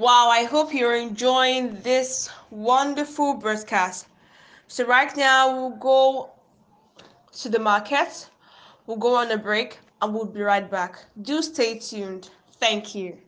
Wow, I hope you're enjoying this wonderful broadcast. So, right now, we'll go to the market, we'll go on a break, and we'll be right back. Do stay tuned. Thank you.